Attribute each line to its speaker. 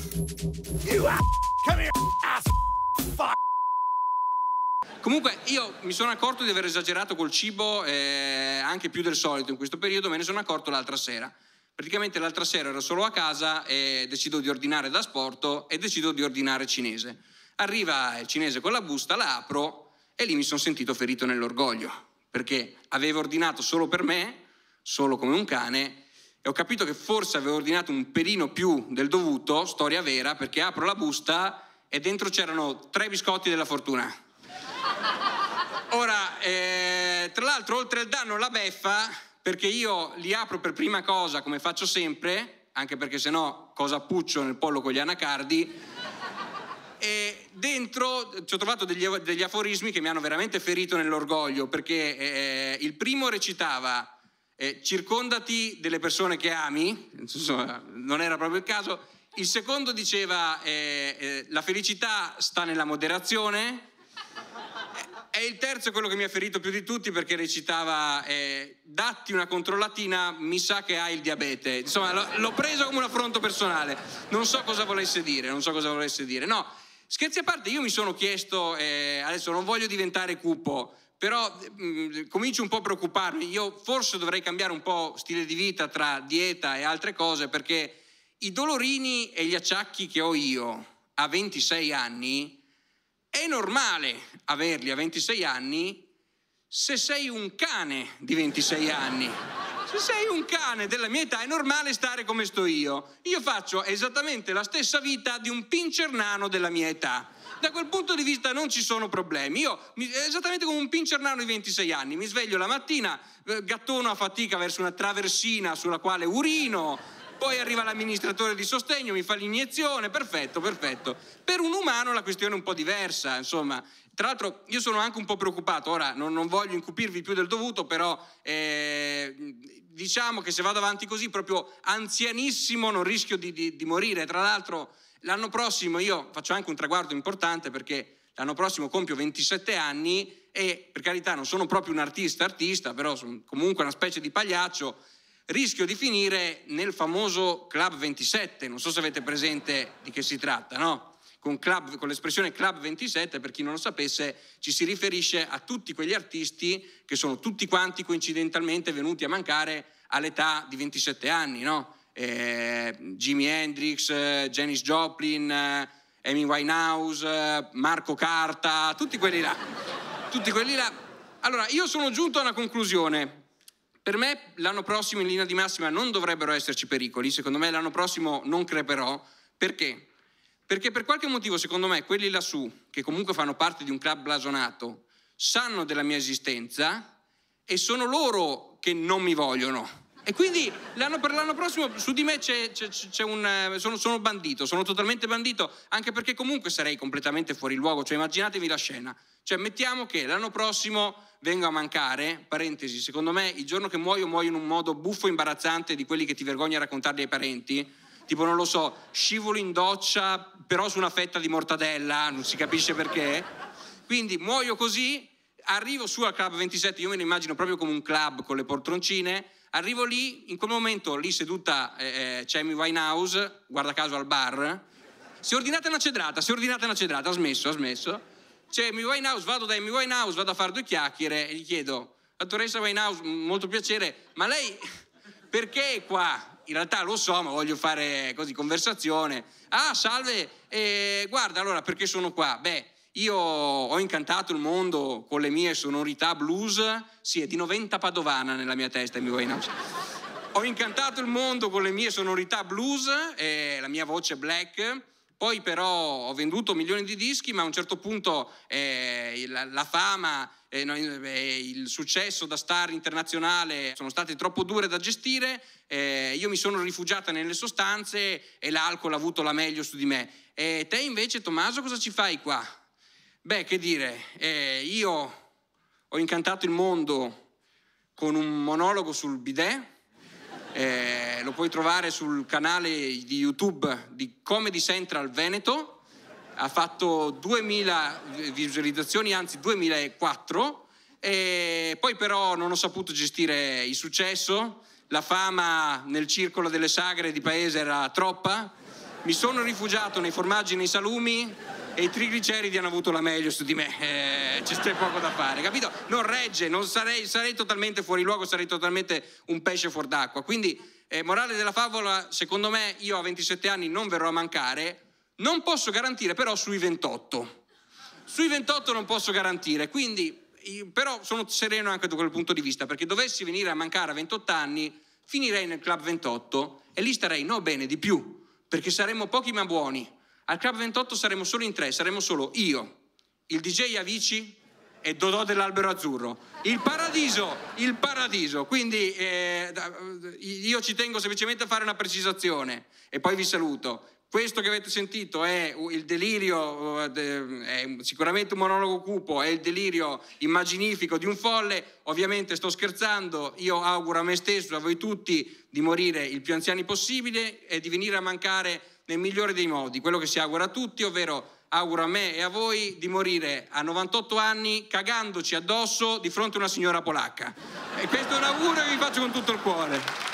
Speaker 1: You Come here, ass fuck!
Speaker 2: Comunque io mi sono accorto di aver esagerato col cibo eh, anche più del solito in questo periodo, me ne sono accorto l'altra sera. Praticamente l'altra sera ero solo a casa e decido di ordinare da sporto e decido di ordinare cinese. Arriva il cinese con la busta, la apro e lì mi sono sentito ferito nell'orgoglio, perché avevo ordinato solo per me, solo come un cane, e ho capito che forse avevo ordinato un pelino più del dovuto, storia vera, perché apro la busta e dentro c'erano tre biscotti della fortuna. Ora, eh, tra l'altro, oltre al danno, la beffa, perché io li apro per prima cosa, come faccio sempre, anche perché sennò cosa puccio nel pollo con gli anacardi. E dentro ci ho trovato degli, degli aforismi che mi hanno veramente ferito nell'orgoglio, perché eh, il primo recitava eh, circondati delle persone che ami, insomma, non era proprio il caso. Il secondo diceva eh, eh la felicità sta nella moderazione, e il terzo è quello che mi ha ferito più di tutti perché recitava eh, datti una controllatina, mi sa che hai il diabete. Insomma, l'ho, l'ho preso come un affronto personale. Non so cosa volesse dire, non so cosa volesse dire. No, scherzi a parte, io mi sono chiesto, eh, adesso non voglio diventare cupo, però mh, mm, comincio un po' a preoccuparmi. Io forse dovrei cambiare un po' stile di vita tra dieta e altre cose perché i dolorini e gli acciacchi che ho io a 26 anni è normale averli a 26 anni se sei un cane di 26 anni. Se sei un cane della mia età è normale stare come sto io. Io faccio esattamente la stessa vita di un pincher nano della mia età. Da quel punto di vista non ci sono problemi. Io, esattamente come un pincher nano di 26 anni, mi sveglio la mattina, eh, gattono a fatica verso una traversina sulla quale urino, poi arriva l'amministratore di sostegno, mi fa l'iniezione, perfetto, perfetto. Per un umano la questione è un po' diversa, insomma. Tra l'altro io sono anche un po' preoccupato, ora non, non voglio incupirvi più del dovuto, però eh, diciamo che se vado avanti così, proprio anzianissimo, non rischio di, di, di morire. Tra l'altro l'anno prossimo io faccio anche un traguardo importante perché l'anno prossimo compio 27 anni e per carità non sono proprio un artista artista, però sono comunque una specie di pagliaccio rischio di finire nel famoso Club 27, non so se avete presente di che si tratta, no? Con, club, con, l'espressione Club 27, per chi non lo sapesse, ci si riferisce a tutti quegli artisti che sono tutti quanti coincidentalmente venuti a mancare all'età di 27 anni, no? Eh, Jimi Hendrix, Janis Joplin, Amy Winehouse, Marco Carta, tutti quelli là. Tutti quelli là. Allora, io sono giunto a una conclusione. Per me l'anno prossimo in linea di massima non dovrebbero esserci pericoli, secondo me l'anno prossimo non creperò. Perché? Perché per qualche motivo, secondo me, quelli lassù, che comunque fanno parte di un club blasonato, sanno della mia esistenza e sono loro che non mi vogliono. E quindi per l'anno prossimo su di me c'è, c'è, c'è un, sono, sono, bandito, sono totalmente bandito, anche perché comunque sarei completamente fuori luogo. Cioè immaginatevi la scena. Cioè mettiamo che l'anno prossimo vengo a mancare, parentesi, secondo me il giorno che muoio muoio in un modo buffo e imbarazzante di quelli che ti vergogni a raccontarli ai parenti, tipo non lo so, scivolo in doccia però su una fetta di mortadella, non si capisce perché, quindi muoio così, arrivo su al Club 27, io me lo immagino proprio come un club con le poltroncine, arrivo lì, in quel momento lì seduta eh, eh c'è Amy Winehouse, guarda caso al bar, si è ordinata una cedrata, si è ordinata una cedrata, ha smesso, ha smesso, c'è Amy Winehouse, vado da Amy Winehouse, vado a fare due chiacchiere e gli chiedo, dottoressa Winehouse, molto piacere, ma lei perché è qua? In realtà lo so, ma voglio fare così conversazione. Ah, salve, eh, guarda, allora perché sono qua? Beh, io ho incantato il mondo con le mie sonorità blues, sì, è di 90 padovana nella mia testa Amy Winehouse. Ho incantato il mondo con le mie sonorità blues, e la mia voce black, poi però ho venduto milioni di dischi, ma a un certo punto eh, la, la, fama e eh, il successo da star internazionale sono state troppo dure da gestire, eh, io mi sono rifugiata nelle sostanze e l'alcol ha avuto la meglio su di me. E te invece, Tommaso, cosa ci fai qua? Beh, che dire, eh, io ho incantato il mondo con un monologo sul bidet eh, lo puoi trovare sul canale di YouTube di Comedy Central Veneto. Ha fatto 2000 visualizzazioni, anzi 2004. E poi però non ho saputo gestire il successo. La fama nel circolo delle sagre di paese era troppa. mi sono rifugiato nei formaggi e nei salumi e i trigliceridi hanno avuto la meglio su di me. Eh, c'è poco da fare, capito? Non regge, non sarei, sarei totalmente fuori luogo, sarei totalmente un pesce fuor d'acqua. Quindi, eh, morale della favola, secondo me, io a 27 anni non verrò a mancare. Non posso garantire però sui 28. Sui 28 non posso garantire, quindi però sono sereno anche da quel punto di vista, perché dovessi venire a mancare a 28 anni, finirei nel club 28 e lì starei no bene di più, perché saremmo pochi ma buoni. Al club 28 saremmo solo in tre, saremmo solo io, il DJ Avici e Dodò dell'Albero Azzurro. Il paradiso, il paradiso. Quindi eh, io ci tengo semplicemente a fare una precisazione e poi vi saluto. Questo che avete sentito è il delirio, è sicuramente un monologo cupo, è il delirio immaginifico di un folle. Ovviamente sto scherzando, io auguro a me stesso, a voi tutti, di morire il più anziani possibile e di venire a mancare nel migliore dei modi, quello che si augura a tutti, ovvero auguro a me e a voi di morire a 98 anni cagandoci addosso di fronte a una signora polacca. E questo è un augurio che vi faccio con tutto il cuore.